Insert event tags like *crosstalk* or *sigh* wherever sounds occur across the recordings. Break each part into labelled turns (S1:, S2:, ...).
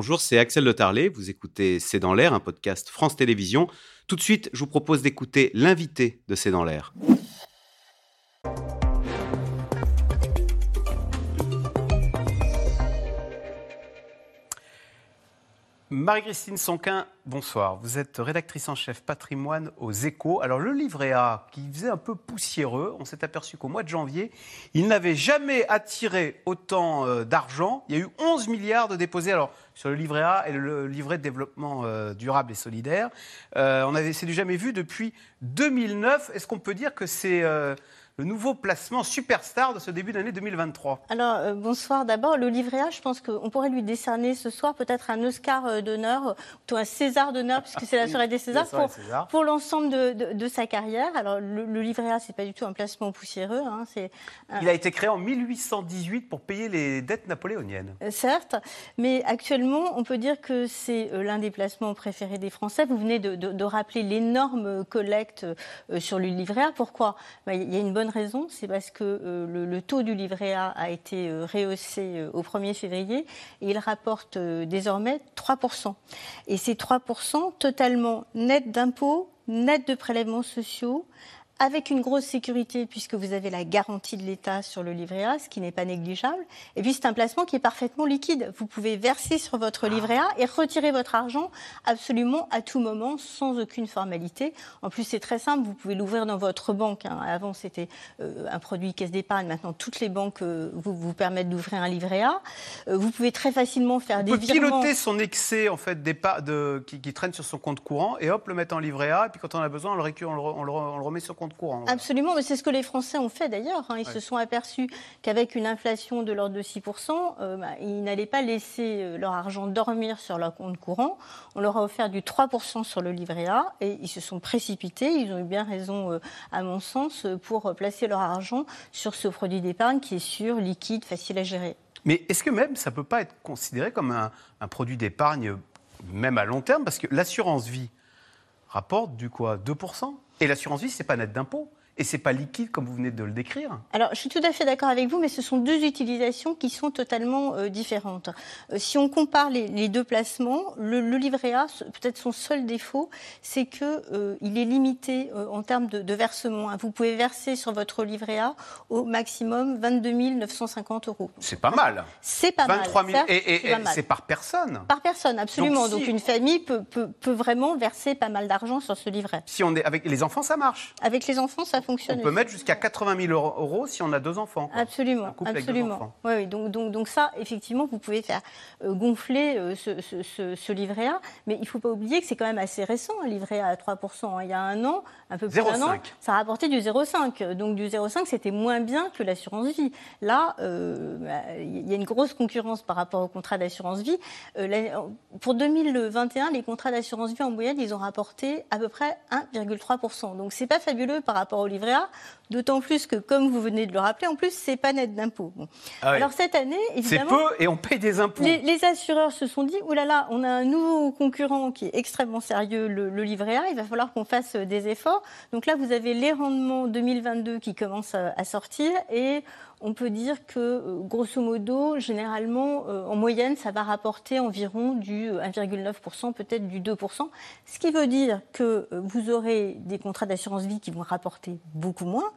S1: bonjour, c'est Axel Le Tarlet. Vous écoutez C'est dans l'air, un podcast France Télévisions. Tout de suite, je vous propose d'écouter l'invité de C'est dans l'air. Marie-Christine Sonquin, bonsoir. Vous êtes rédactrice en chef patrimoine aux Échos. Alors le livret A, qui faisait un peu poussiéreux, on s'est aperçu qu'au mois de janvier, il n'avait jamais attiré autant euh, d'argent. Il y a eu 11 milliards de déposés. Alors sur le livret A et le livret de développement euh, durable et solidaire, euh, on avait, c'est du jamais vu depuis 2009. Est-ce qu'on peut dire que c'est le nouveau placement superstar de ce début d'année 2023
S2: Alors, euh, bonsoir. D'abord, le livret A, je pense qu'on pourrait lui décerner ce soir peut-être un Oscar euh, d'honneur, plutôt un César d'honneur, puisque c'est la *laughs* soirée des Césars, pour, pour l'ensemble de, de, sa carrière. Alors, le, livret A, c'est pas du tout un placement poussiéreux. Hein, c'est
S1: Il a été créé en 1818 pour payer les dettes napoléoniennes.
S2: Euh, certes, mais actuellement, on peut dire que c'est l'un des placements préférés des Français. Vous venez de, de rappeler l'énorme collecte sur le livret A. Pourquoi? Ben, Il y a une bonne raison, c'est parce que euh, le, taux du livret A a été euh, rehaussé euh, au 1er février et il rapporte désormais 3%. Et ces 3% totalement net d'impôts, net de prélèvements sociaux, avec une grosse sécurité puisque vous avez la garantie de l'État sur le livret A, ce qui n'est pas négligeable. Et puis c'est un placement qui est parfaitement liquide. Vous pouvez verser sur votre livret A et retirer votre argent absolument à tout moment sans aucune formalité. En plus c'est très simple, vous pouvez l'ouvrir dans votre banque. Hein. Avant c'était euh, un produit caisse d'épargne, maintenant toutes les banques euh, vous, vous permettent d'ouvrir un livret A. Euh, vous pouvez très facilement faire des
S1: peut piloter son excès en fait de, qui, qui, traîne sur son compte courant et hop le mettre en livret A et puis quand on a besoin on le, on le, on le remet sur compte courant.
S2: Absolument, mais c'est ce que les Français ont fait d'ailleurs. Hein. Ils se sont aperçus qu'avec une inflation de l'ordre de 6%, euh, bah, ils n'allaient pas laisser euh, leur argent dormir sur leur compte courant. On leur a offert du 3% sur le livret A et ils se sont précipités. Ils ont eu bien raison, euh, à mon sens, pour placer leur argent sur ce produit d'épargne qui est sûr, liquide, facile à gérer.
S1: Mais est-ce que même ça ne peut pas être considéré comme un, un produit d'épargne, même à long terme? Parce que l'assurance vie rapporte du quoi? 2% et l'assurance vie, ce n'est pas net d'impôt et c'est pas liquide comme vous venez de le décrire.
S2: Alors, je suis tout à fait d'accord avec vous, mais ce sont deux utilisations qui sont totalement euh, différentes. Euh, si on compare les, deux placements, le, livret A, peut-être son seul défaut, c'est que euh, il est limité en termes de, versement. Hein. Vous pouvez verser sur votre livret A au maximum 22 950 euros.
S1: C'est pas mal.
S2: C'est pas
S1: 23
S2: 000.
S1: et, c'est par personne.
S2: Par personne, absolument. Donc, une famille peut, peut, peut, vraiment verser pas mal d'argent sur ce livret.
S1: Si on est avec les enfants, ça marche.
S2: Avec les enfants, ça
S1: on peut mettre jusqu'à 80 000 euros si on a deux enfants.
S2: Absolument, absolument. Oui, donc, donc, donc ça, effectivement, vous pouvez faire euh, gonfler euh, ce, livret A, mais il ne faut pas oublier que c'est quand même assez récent, un livret A à 3% hein. Il y a un an, un peu plus d'un an, ça rapportait du 0,5. Donc du 0,5, c'était moins bien que l'assurance vie. Là, euh, bah, il y a une grosse concurrence par rapport au contrat d'assurance vie. pour 2021, les contrats d'assurance vie en moyenne, ils ont rapporté à peu près 1,3% Donc c'est pas fabuleux par rapport au livret d'autant plus que, comme vous venez de le rappeler, en plus, c'est pas net d'impôts.
S1: Ah Alors cette année, évidemment... C'est peu et on paye des impôts.
S2: Les, assureurs se sont dit, oulala, là là, on a un nouveau concurrent qui est extrêmement sérieux, le, livret A, il va falloir qu'on fasse des efforts. Donc là, vous avez les rendements 2022 qui commencent à sortir et on peut dire que, euh, grosso modo, généralement, euh, en moyenne, ça va rapporter environ du 1,9%, euh, peut-être du 2%, ce qui veut dire que vous aurez des contrats d'assurance vie qui vont rapporter beaucoup moins,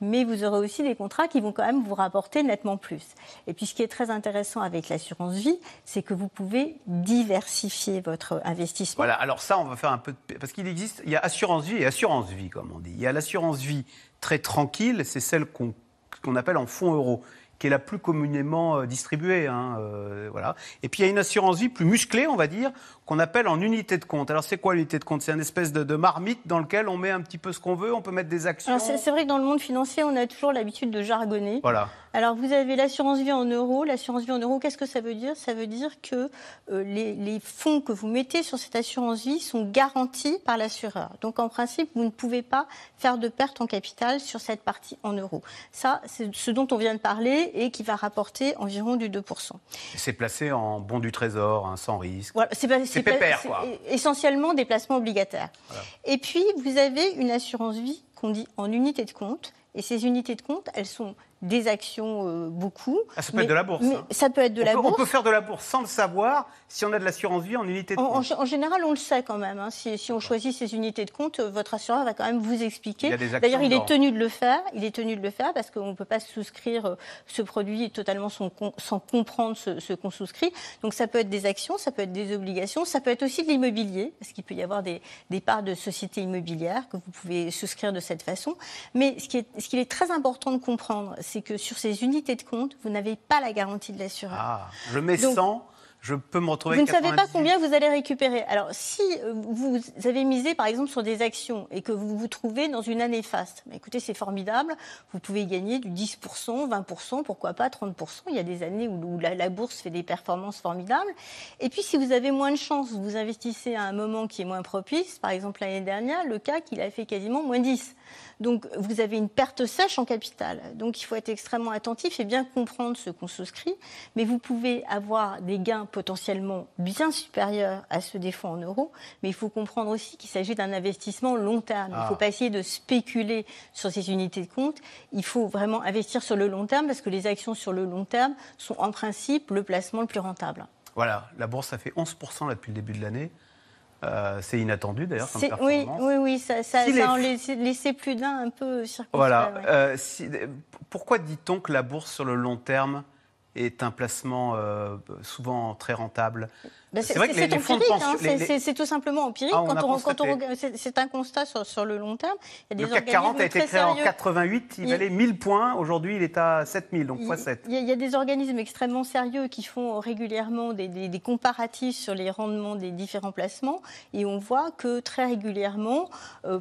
S2: mais vous aurez aussi des contrats qui vont quand même vous rapporter nettement plus. Et puis, ce qui est très intéressant avec l'assurance vie, c'est que vous pouvez diversifier votre investissement.
S1: Voilà, alors ça, on va faire un peu de... Parce qu'il existe, il y a assurance vie et assurance vie, comme on dit. Il y a l'assurance vie très tranquille, c'est celle qu'on qu'on appelle en fonds euros qui est la plus communément euh, distribuée. Hein, euh, voilà. Et puis il y a une assurance vie plus musclée, on va dire, qu'on appelle en unité de compte. Alors c'est quoi l'unité de compte? C'est une espèce de, marmite dans lequel on met un petit peu ce qu'on veut, on peut mettre des actions.
S2: C'est vrai que dans le monde financier, on a toujours l'habitude de jargonner.
S1: Voilà.
S2: Alors vous avez l'assurance vie en euros. L'assurance vie en euros, qu'est-ce que ça veut dire? Ça veut dire que euh, les, les, fonds que vous mettez sur cette assurance vie sont garantis par l'assureur. Donc en principe, vous ne pouvez pas faire de perte en capital sur cette partie en euros. Ça, c'est ce dont on vient de parler et qui va rapporter environ du 2%.
S1: C'est placé en bon du trésor, hein, sans risque.
S2: Voilà, c'est pépère, quoi. essentiellement des placements obligataires. Et puis, vous avez une assurance vie qu'on dit en unité de compte. Et ces unités de compte, elles sont des actions euh, beaucoup.
S1: Ah, ça peut être de la bourse.
S2: Mais
S1: hein.
S2: Ça peut être de
S1: on
S2: la
S1: peut,
S2: bourse.
S1: On peut faire de la bourse sans le savoir si on a de l'assurance vie en unité de compte.
S2: en- en général, on le sait quand même. hein. Si, si on choisit ces unités de compte, euh, votre assureur va quand même vous expliquer. D'ailleurs, il est tenu de le faire. Il est tenu de le faire parce qu'on ne peut pas souscrire euh, ce produit totalement sans, com- sans comprendre ce, ce qu'on souscrit. Donc, ça peut être des actions, ça peut être des obligations, ça peut être aussi de l'immobilier parce qu'il peut y avoir des, des parts de sociétés immobilières que vous pouvez souscrire de cette façon. Mais ce qui est, ce qu'il est très important de comprendre, c'est que sur ces unités de compte, vous n'avez pas la garantie de l'assureur.
S1: Ah, je mets
S2: Donc-
S1: 100, je peux me retrouver
S2: Vous ne savez pas
S1: 98.
S2: combien vous allez récupérer. Alors, si euh, vous avez misé, par exemple, sur des actions et que vous vous trouvez dans une année faste, bah, écoutez, c'est formidable. Vous pouvez gagner du 10%, 20%, pourquoi pas 30%. Il y a des années où, où la, la bourse fait des performances formidables. Et puis, si vous avez moins de chance, vous investissez à un moment qui est moins propice. Par exemple, l'année dernière, le CAC, il a fait quasiment moins 10. Donc, vous avez une perte sèche en capital. Donc, il faut être extrêmement attentif et bien comprendre ce qu'on souscrit. Mais vous pouvez avoir des gains potentiellement bien supérieurs à ceux des fonds en euros. Mais il faut comprendre aussi qu'il s'agit d'un investissement long terme. Il ne
S1: Ah.
S2: faut pas essayer de spéculer sur ces unités de compte. Il faut vraiment investir sur le long terme parce que les actions sur le long terme sont en principe le placement le plus rentable.
S1: Voilà, la bourse a fait 11% là, depuis le début de l'année. Euh, c'est inattendu d'ailleurs comme
S2: Oui, oui, oui, ça, ça,
S1: Si
S2: ça
S1: les-
S2: en laissait, laissait plus d'un un peu circonspect.
S1: Voilà.
S2: ouais.
S1: euh, si- pourquoi dit-on que la bourse sur le long terme est un placement euh, souvent très rentable?
S2: Ben,
S1: c'est
S2: empirique, hein,
S1: les-
S2: c'est- tout simplement empirique.
S1: Ah, on
S2: quand, on, quand c'est un constat sur, sur le long terme. Il y a
S1: Le
S2: des
S1: CAC 40 a
S2: organismes
S1: été
S2: très
S1: créé en
S2: sérieux.
S1: 88, il
S2: Il
S1: valait 1000 points. Aujourd'hui, il est à 7000, donc x 7.
S2: il y, a, il y a des organismes extrêmement sérieux qui font régulièrement des, des- des comparatifs sur les rendements des différents placements et on voit que très régulièrement, euh,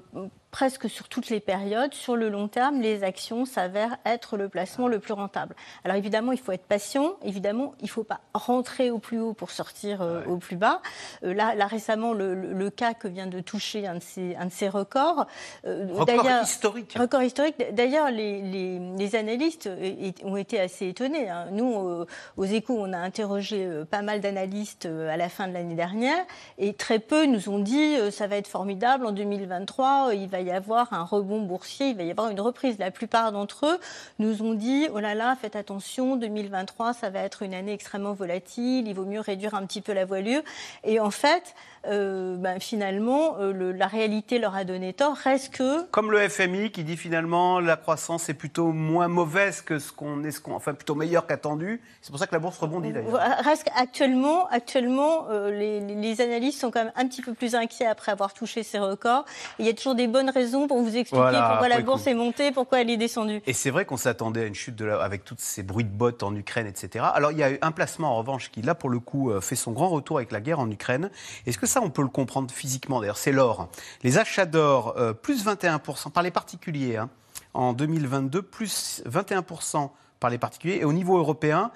S2: presque sur toutes les périodes, sur le long terme, les actions s'avèrent être le placement le plus rentable. Alors évidemment, il faut être patient. Évidemment, il ne faut pas rentrer au plus haut pour sortir euh, au plus bas. Euh, là, là, récemment, le, le, le CAC vient de toucher un de ses, un de ses records. Euh,
S1: Record
S2: d'ailleurs-
S1: historique.
S2: Record historique. D'ailleurs, les, les- les analystes euh, ont été assez étonnés. hein. Nous, aux échos, on a interrogé pas mal d'analystes à la fin de l'année dernière et très peu nous ont dit ça va être formidable en 2023, euh, il va y avoir un rebond boursier, il va y avoir une reprise. La plupart d'entre eux nous ont dit oh là là, faites attention, 2023, ça va être une année extrêmement volatile, il vaut mieux réduire un petit peu la voilure. Et en fait, euh, ben, finalement, euh, le- la réalité leur a donné tort. Reste que
S1: Comme le FMI qui dit finalement la croissance est plutôt moins mauvaise que ce qu'on est, ce enfin plutôt meilleure qu'attendu. C'est pour ça que la bourse rebondit d'ailleurs.
S2: Reste actuellement, actuellement euh, les, les analystes sont quand même un petit peu plus inquiets après avoir touché ces records. Et il y a toujours des bonnes raisons pour vous expliquer
S1: Voilà,
S2: pourquoi la bourse
S1: coup.
S2: est montée, pourquoi elle est descendue.
S1: Et c'est vrai qu'on s'attendait à une chute de la, avec tous ces bruits de bottes en Ukraine, etc. Alors il y a eu un placement en revanche qui là pour le coup fait son grand avec la guerre en Ukraine. Est-ce que ça on peut le comprendre physiquement D'ailleurs c'est l'or. Les achats d'or euh, plus 21% par les particuliers hein, en 2022, plus 21% par les particuliers. Et au niveau européen,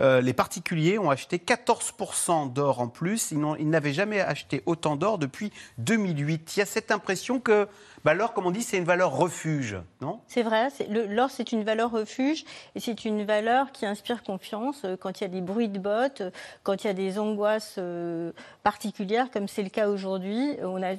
S1: euh, les particuliers ont acheté 14% d'or en plus. Ils n'avaient jamais acheté autant d'or depuis 2008. Il y a cette impression que bah, l'or, comme on dit, c'est une valeur refuge, non?
S2: C'est vrai, l'or c'est une valeur refuge et c'est une valeur qui inspire confiance euh, quand il y a des bruits de bottes, euh, quand il y a des angoisses particulières comme c'est le cas aujourd'hui. On a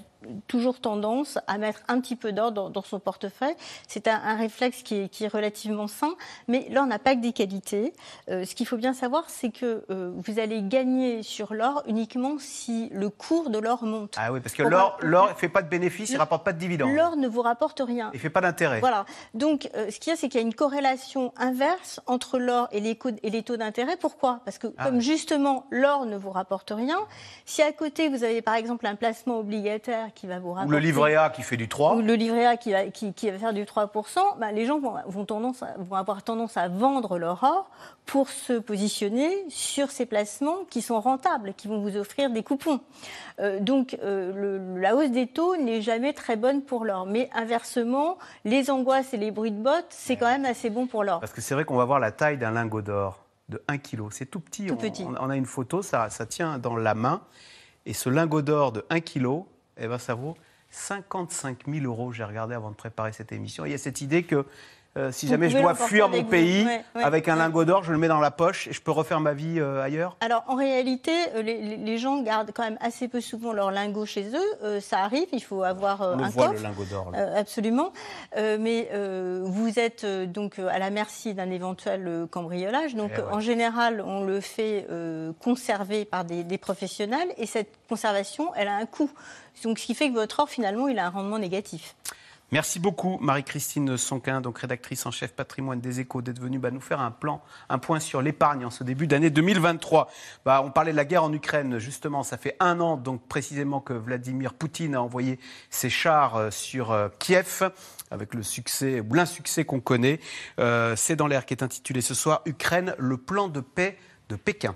S2: toujours tendance à mettre un petit peu d'or dans, son portefeuille. C'est un, réflexe qui est, relativement sain, mais l'or n'a pas que des qualités. Ce qu'il faut bien savoir, c'est que euh, vous allez gagner sur l'or uniquement si le cours de l'or monte.
S1: Ah oui, parce que l'or, ne fait pas de bénéfices, il ne rapporte pas de dividendes.
S2: L'or ne vous rapporte rien.
S1: Il ne fait pas d'intérêt.
S2: Voilà. Donc, euh, ce qu'il y a, c'est qu'il y a une corrélation inverse entre l'or et les, et les taux d'intérêt. Pourquoi? Parce que,
S1: Ah
S2: comme justement, l'or ne vous rapporte rien, si à côté, vous avez par exemple un placement obligataire qui va vous
S1: Ou
S2: rapporter.
S1: le livret A qui fait du 3.
S2: Ou le livret A qui va, qui, qui va faire du 3%, ben, les gens vont, vont, tendance à- vont avoir tendance à vendre leur or pour se positionner sur ces placements qui sont rentables, qui vont vous offrir des coupons. Euh, donc euh, le- la hausse des taux n'est jamais très bonne pour l'or. Mais inversement, les angoisses et les bruits de bottes, c'est quand même assez bon pour l'or.
S1: Parce que c'est vrai qu'on va voir la taille d'un lingot d'or de 1 kg. C'est tout petit.
S2: Tout
S1: on,
S2: petit.
S1: on- on a une photo, ça, ça tient dans la main. Et ce lingot d'or de 1 kg, eh ben, ça vaut 55 000 euros. J'ai regardé avant de préparer cette émission. Il y a cette idée que Euh, si jamais je dois fuir mon pays avec un lingot d'or, je le mets dans la poche et je peux refaire ma vie euh, ailleurs?
S2: Alors en réalité, euh, les, gens gardent quand même assez peu souvent leur lingot chez eux. ça arrive, il faut avoir
S1: On
S2: un
S1: voit le lingot d'or.
S2: absolument. mais vous êtes donc à la merci d'un éventuel cambriolage. Donc eh en général, on le fait conserver par des, des professionnels et cette conservation, elle a un coût. Donc ce qui fait que votre or finalement, il a un rendement négatif.
S1: Merci beaucoup, Marie-Christine Sonquin, donc rédactrice en chef patrimoine des Échos, d'être venue bah, nous faire un plan, un point sur l'épargne en ce début d'année 2023. Bah, on parlait de la guerre en Ukraine, justement, ça fait un an, donc précisément que Vladimir Poutine a envoyé ses chars euh, sur euh, Kiev, avec le succès ou l'insuccès qu'on connaît. Euh, c'est dans l'air qui est intitulé ce soir Ukraine, le plan de paix de Pékin.